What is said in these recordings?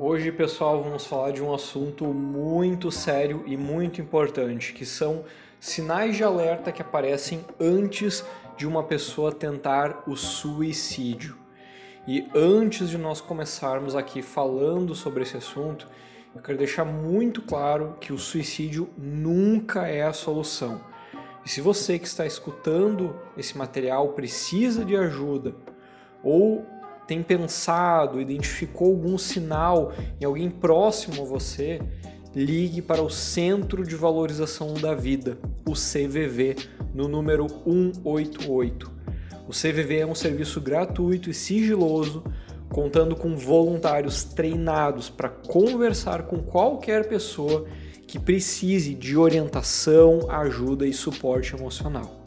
Hoje, pessoal, vamos falar de um assunto muito sério e muito importante, que são sinais de alerta que aparecem antes de uma pessoa tentar o suicídio. E antes de nós começarmos aqui falando sobre esse assunto, eu quero deixar muito claro que o suicídio nunca é a solução. E se você que está escutando esse material precisa de ajuda ou tem pensado, identificou algum sinal em alguém próximo a você, ligue para o Centro de Valorização da Vida, o CVV, no número 188. O CVV é um serviço gratuito e sigiloso, contando com voluntários treinados para conversar com qualquer pessoa que precise de orientação, ajuda e suporte emocional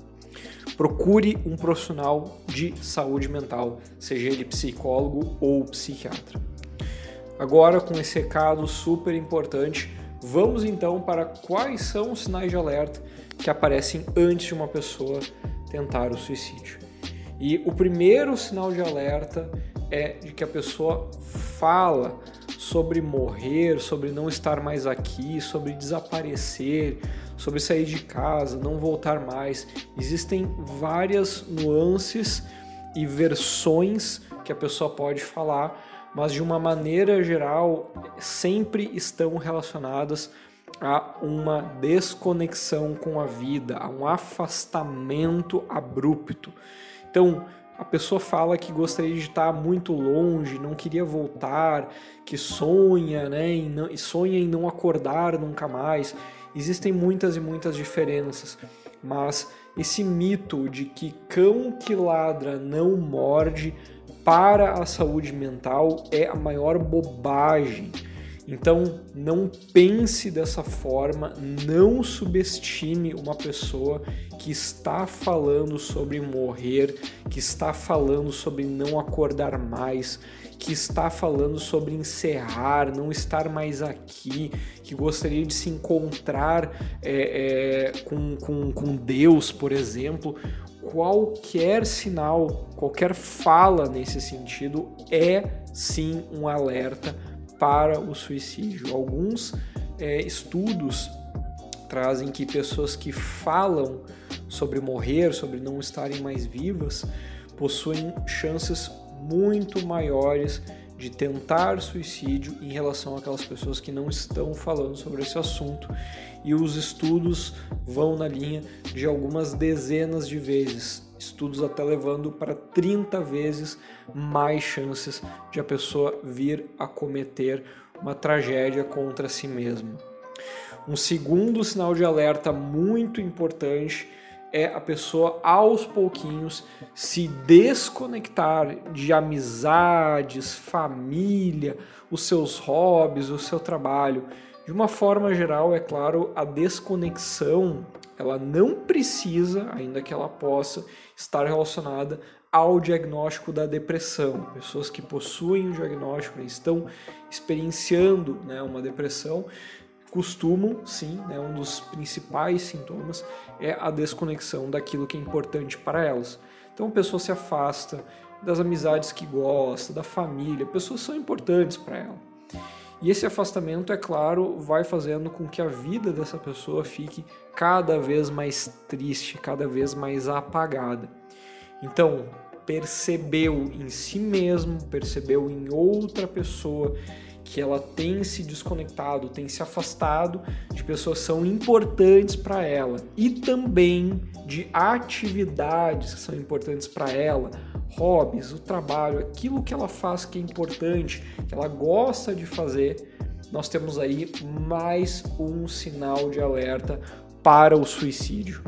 procure um profissional de saúde mental, seja ele psicólogo ou psiquiatra. Agora, com esse recado super importante, vamos então para quais são os sinais de alerta que aparecem antes de uma pessoa tentar o suicídio. E o primeiro sinal de alerta é de que a pessoa fala sobre morrer, sobre não estar mais aqui, sobre desaparecer, sobre sair de casa, não voltar mais. Existem várias nuances e versões que a pessoa pode falar, mas de uma maneira geral sempre estão relacionadas a uma desconexão com a vida, a um afastamento abrupto. Então, a pessoa fala que gostaria de estar muito longe, não queria voltar, que sonha, né, e sonha em não acordar nunca mais. Existem muitas e muitas diferenças, mas esse mito de que cão que ladra não morde para a saúde mental é a maior bobagem. Então, não pense dessa forma, não subestime uma pessoa que está falando sobre morrer, que está falando sobre não acordar mais, que está falando sobre encerrar, não estar mais aqui, que gostaria de se encontrar é, é, com, com, com Deus, por exemplo. Qualquer sinal, qualquer fala nesse sentido é sim um alerta para o suicídio. Alguns é, estudos trazem que pessoas que falam sobre morrer, sobre não estarem mais vivas, possuem chances muito maiores de tentar suicídio em relação àquelas pessoas que não estão falando sobre esse assunto. E os estudos vão na linha de algumas dezenas de vezes, estudos até levando para 30 vezes mais chances de a pessoa vir a cometer uma tragédia contra si mesma. Um segundo sinal de alerta muito importante é a pessoa aos pouquinhos se desconectar de amizades, família, os seus hobbies, o seu trabalho. De uma forma geral, é claro, a desconexão ela não precisa, ainda que ela possa, estar relacionada ao diagnóstico da depressão. Pessoas que possuem o diagnóstico estão experienciando né, uma depressão costumam, sim, né, um dos principais sintomas é a desconexão daquilo que é importante para elas. Então a pessoa se afasta das amizades que gosta, da família, pessoas são importantes para ela. E esse afastamento, é claro, vai fazendo com que a vida dessa pessoa fique cada vez mais triste, cada vez mais apagada. Então, percebeu em si mesmo, percebeu em outra pessoa que ela tem se desconectado, tem se afastado de pessoas que são importantes para ela e também de atividades que são importantes para ela, hobbies, o trabalho, aquilo que ela faz que é importante, que ela gosta de fazer, nós temos aí mais um sinal de alerta para o suicídio.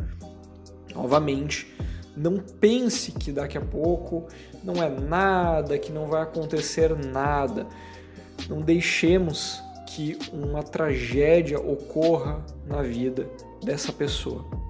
Novamente, não pense que daqui a pouco não é nada, que não vai acontecer nada. Não deixemos que uma tragédia ocorra na vida dessa pessoa.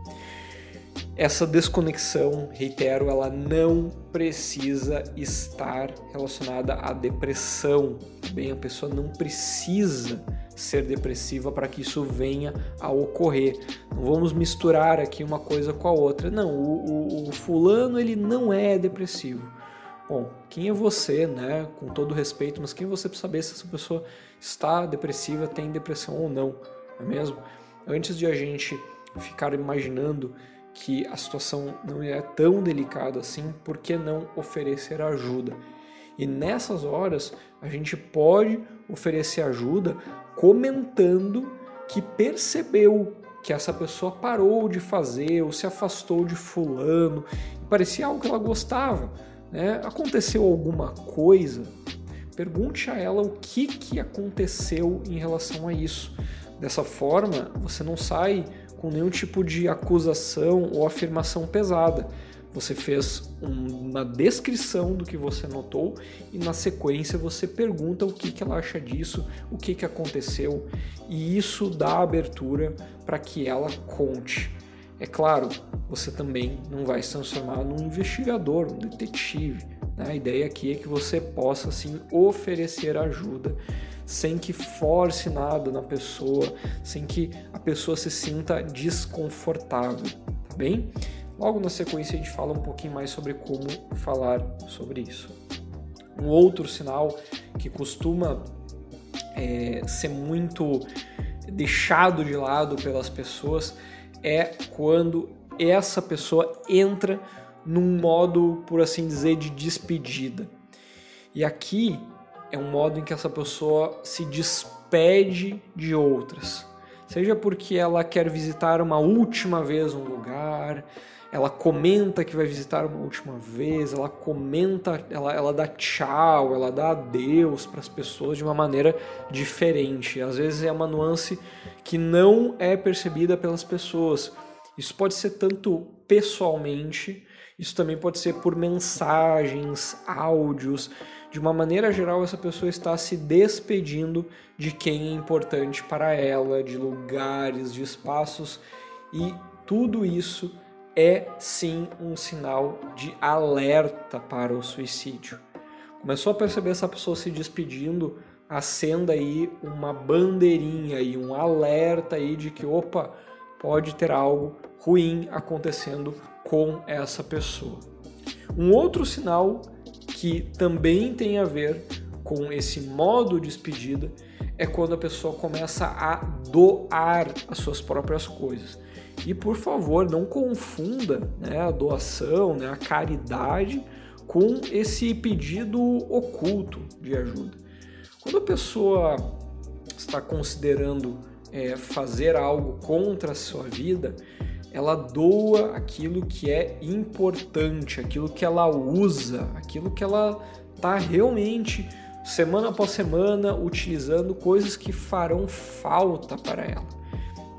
Essa desconexão, reitero, ela não precisa estar relacionada à depressão. Bem, a pessoa não precisa ser depressiva para que isso venha a ocorrer. Não vamos misturar aqui uma coisa com a outra. Não, o, o, o fulano ele não é depressivo Bom, quem é você, né? Com todo respeito, mas quem é você para saber se essa pessoa está depressiva, tem depressão ou não, não é mesmo? Antes de a gente ficar imaginando que a situação não é tão delicada assim, por que não oferecer ajuda? E nessas horas a gente pode oferecer ajuda comentando que percebeu que essa pessoa parou de fazer ou se afastou de fulano, parecia algo que ela gostava. Né? Aconteceu alguma coisa? Pergunte a ela o que, que aconteceu em relação a isso. Dessa forma, você não sai com nenhum tipo de acusação ou afirmação pesada. Você fez uma descrição do que você notou e na sequência você pergunta o que, que ela acha disso, o que, que aconteceu e isso dá abertura para que ela conte. É claro, você também não vai se transformar num investigador, um detetive. Né? A ideia aqui é que você possa assim oferecer ajuda sem que force nada na pessoa, sem que a pessoa se sinta desconfortável, tá bem? Logo na sequência a gente fala um pouquinho mais sobre como falar sobre isso. Um outro sinal que costuma é, ser muito deixado de lado pelas pessoas é quando essa pessoa entra num modo, por assim dizer, de despedida. E aqui é um modo em que essa pessoa se despede de outras. Seja porque ela quer visitar uma última vez um lugar, ela comenta que vai visitar uma última vez, ela comenta, ela, ela dá tchau, ela dá adeus para as pessoas de uma maneira diferente. Às vezes é uma nuance que não é percebida pelas pessoas. Isso pode ser tanto pessoalmente, isso também pode ser por mensagens, áudios. De uma maneira geral, essa pessoa está se despedindo de quem é importante para ela, de lugares, de espaços, e tudo isso é sim um sinal de alerta para o suicídio. Começou a perceber essa pessoa se despedindo, acenda aí uma bandeirinha e um alerta aí de que opa, pode ter algo ruim acontecendo com essa pessoa. Um outro sinal que também tem a ver com esse modo de despedida é quando a pessoa começa a doar as suas próprias coisas. E por favor, não confunda né, a doação, né, a caridade com esse pedido oculto de ajuda. Quando a pessoa está considerando é, fazer algo contra a sua vida, ela doa aquilo que é importante, aquilo que ela usa, aquilo que ela está realmente semana após semana utilizando coisas que farão falta para ela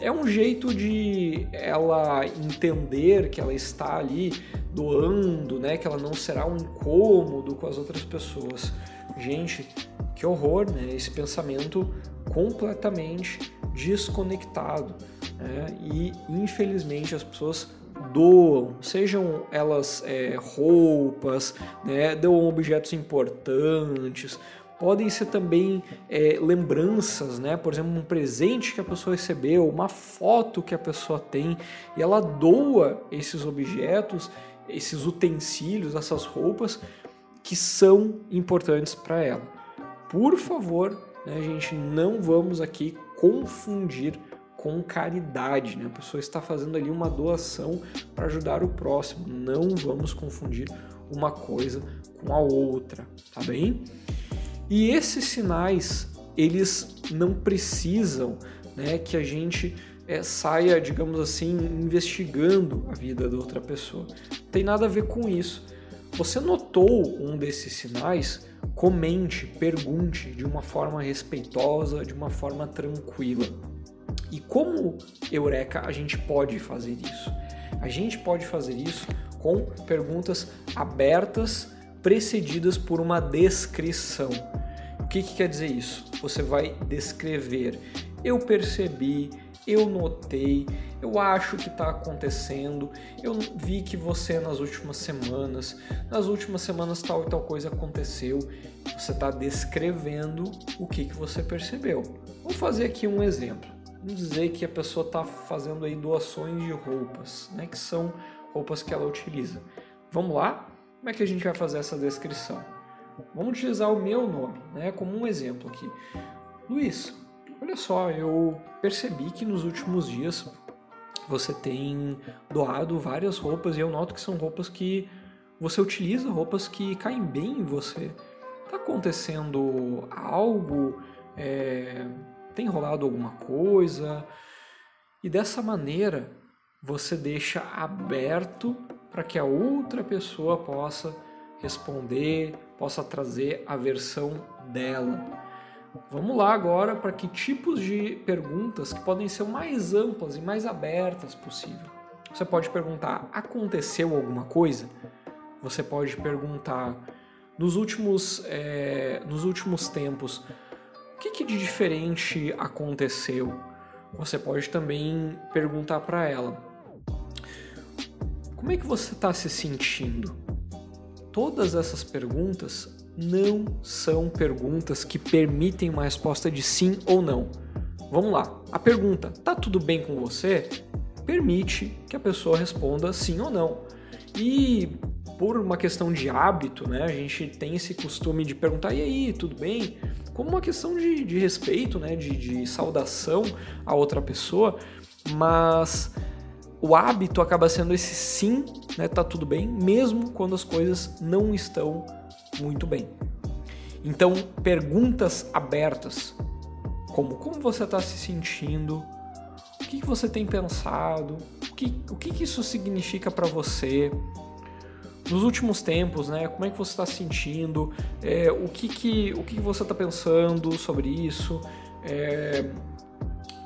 é um jeito de ela entender que ela está ali doando, né? Que ela não será um incômodo com as outras pessoas. Gente, que horror, né? Esse pensamento completamente desconectado. Né? E infelizmente as pessoas doam, sejam elas é, roupas, né? doam objetos importantes, podem ser também é, lembranças, né? Por exemplo, um presente que a pessoa recebeu, uma foto que a pessoa tem e ela doa esses objetos, esses utensílios, essas roupas que são importantes para ela. Por favor, né, gente, não vamos aqui confundir com caridade, né? A pessoa está fazendo ali uma doação para ajudar o próximo. Não vamos confundir uma coisa com a outra, tá bem? E esses sinais, eles não precisam né, que a gente é, saia, digamos assim, investigando a vida da outra pessoa. Tem nada a ver com isso. Você notou um desses sinais? Comente, pergunte de uma forma respeitosa, de uma forma tranquila. E como Eureka a gente pode fazer isso? A gente pode fazer isso com perguntas abertas precedidas por uma descrição. O que, que quer dizer isso? Você vai descrever. Eu percebi, eu notei, eu acho que está acontecendo, eu vi que você nas últimas semanas, nas últimas semanas tal e tal coisa aconteceu. Você está descrevendo o que, que você percebeu. Vou fazer aqui um exemplo. Vamos dizer que a pessoa está fazendo aí doações de roupas, né, que são roupas que ela utiliza. Vamos lá? Como é que a gente vai fazer essa descrição? Vamos utilizar o meu nome, né, como um exemplo aqui. Luiz, olha só, eu percebi que nos últimos dias você tem doado várias roupas e eu noto que são roupas que você utiliza, roupas que caem bem em você. Está acontecendo algo? É, tem rolado alguma coisa? E dessa maneira você deixa aberto para que a outra pessoa possa responder, possa trazer a versão dela. Vamos lá agora para que tipos de perguntas que podem ser mais amplas e mais abertas possível. Você pode perguntar: aconteceu alguma coisa? Você pode perguntar: nos últimos, é, nos últimos tempos, o que, que de diferente aconteceu? Você pode também perguntar para ela: como é que você está se sentindo? Todas essas perguntas não são perguntas que permitem uma resposta de sim ou não. Vamos lá. A pergunta "tá tudo bem com você?" permite que a pessoa responda sim ou não. E por uma questão de hábito, né, a gente tem esse costume de perguntar e aí, tudo bem? Como uma questão de, de respeito, né, de, de saudação a outra pessoa, mas o hábito acaba sendo esse sim, né, tá tudo bem, mesmo quando as coisas não estão muito bem. Então, perguntas abertas, como como você está se sentindo, o que, que você tem pensado, o que, o que, que isso significa para você, nos últimos tempos, né? Como é que você está se sentindo? É, o que que o que, que você está pensando sobre isso? É,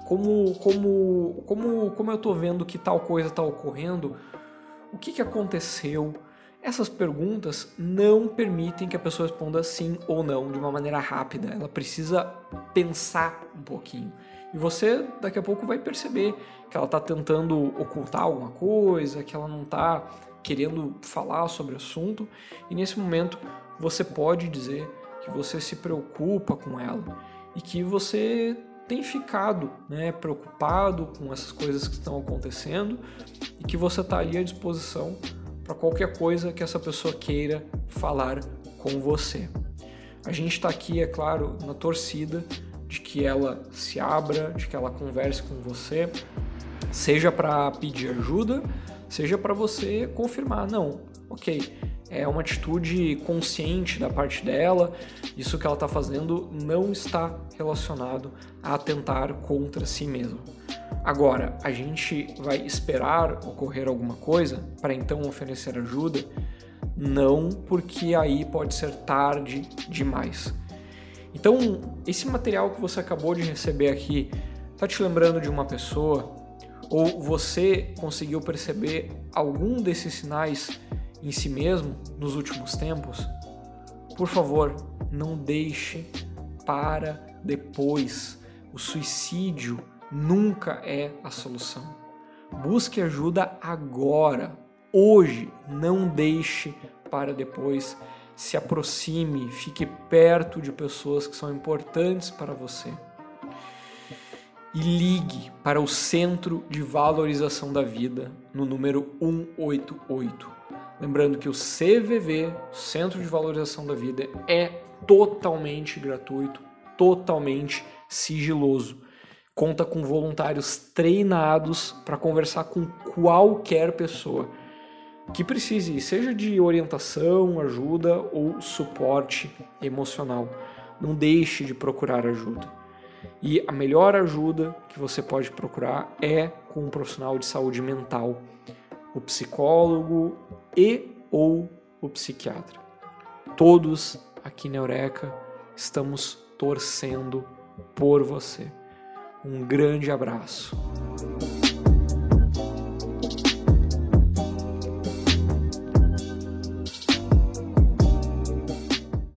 como como como como eu estou vendo que tal coisa está ocorrendo? O que que aconteceu? Essas perguntas não permitem que a pessoa responda sim ou não de uma maneira rápida. Ela precisa pensar um pouquinho. E você daqui a pouco vai perceber que ela está tentando ocultar alguma coisa, que ela não está querendo falar sobre o assunto. E nesse momento você pode dizer que você se preocupa com ela e que você tem ficado né, preocupado com essas coisas que estão acontecendo e que você está ali à disposição para qualquer coisa que essa pessoa queira falar com você. A gente está aqui, é claro, na torcida de que ela se abra, de que ela converse com você, seja para pedir ajuda, seja para você confirmar, não, ok, é uma atitude consciente da parte dela, isso que ela está fazendo não está relacionado a atentar contra si mesma. Agora, a gente vai esperar ocorrer alguma coisa para então oferecer ajuda? Não, porque aí pode ser tarde demais. Então, esse material que você acabou de receber aqui está te lembrando de uma pessoa? Ou você conseguiu perceber algum desses sinais em si mesmo nos últimos tempos? Por favor, não deixe para depois. O suicídio nunca é a solução. Busque ajuda agora, hoje, não deixe para depois. Se aproxime, fique perto de pessoas que são importantes para você. E ligue para o Centro de Valorização da Vida no número 188. Lembrando que o CVV, Centro de Valorização da Vida, é totalmente gratuito, totalmente sigiloso conta com voluntários treinados para conversar com qualquer pessoa que precise, seja de orientação, ajuda ou suporte emocional. Não deixe de procurar ajuda. E a melhor ajuda que você pode procurar é com um profissional de saúde mental, o psicólogo e ou o psiquiatra. Todos aqui na Eureka estamos torcendo por você. Um grande abraço.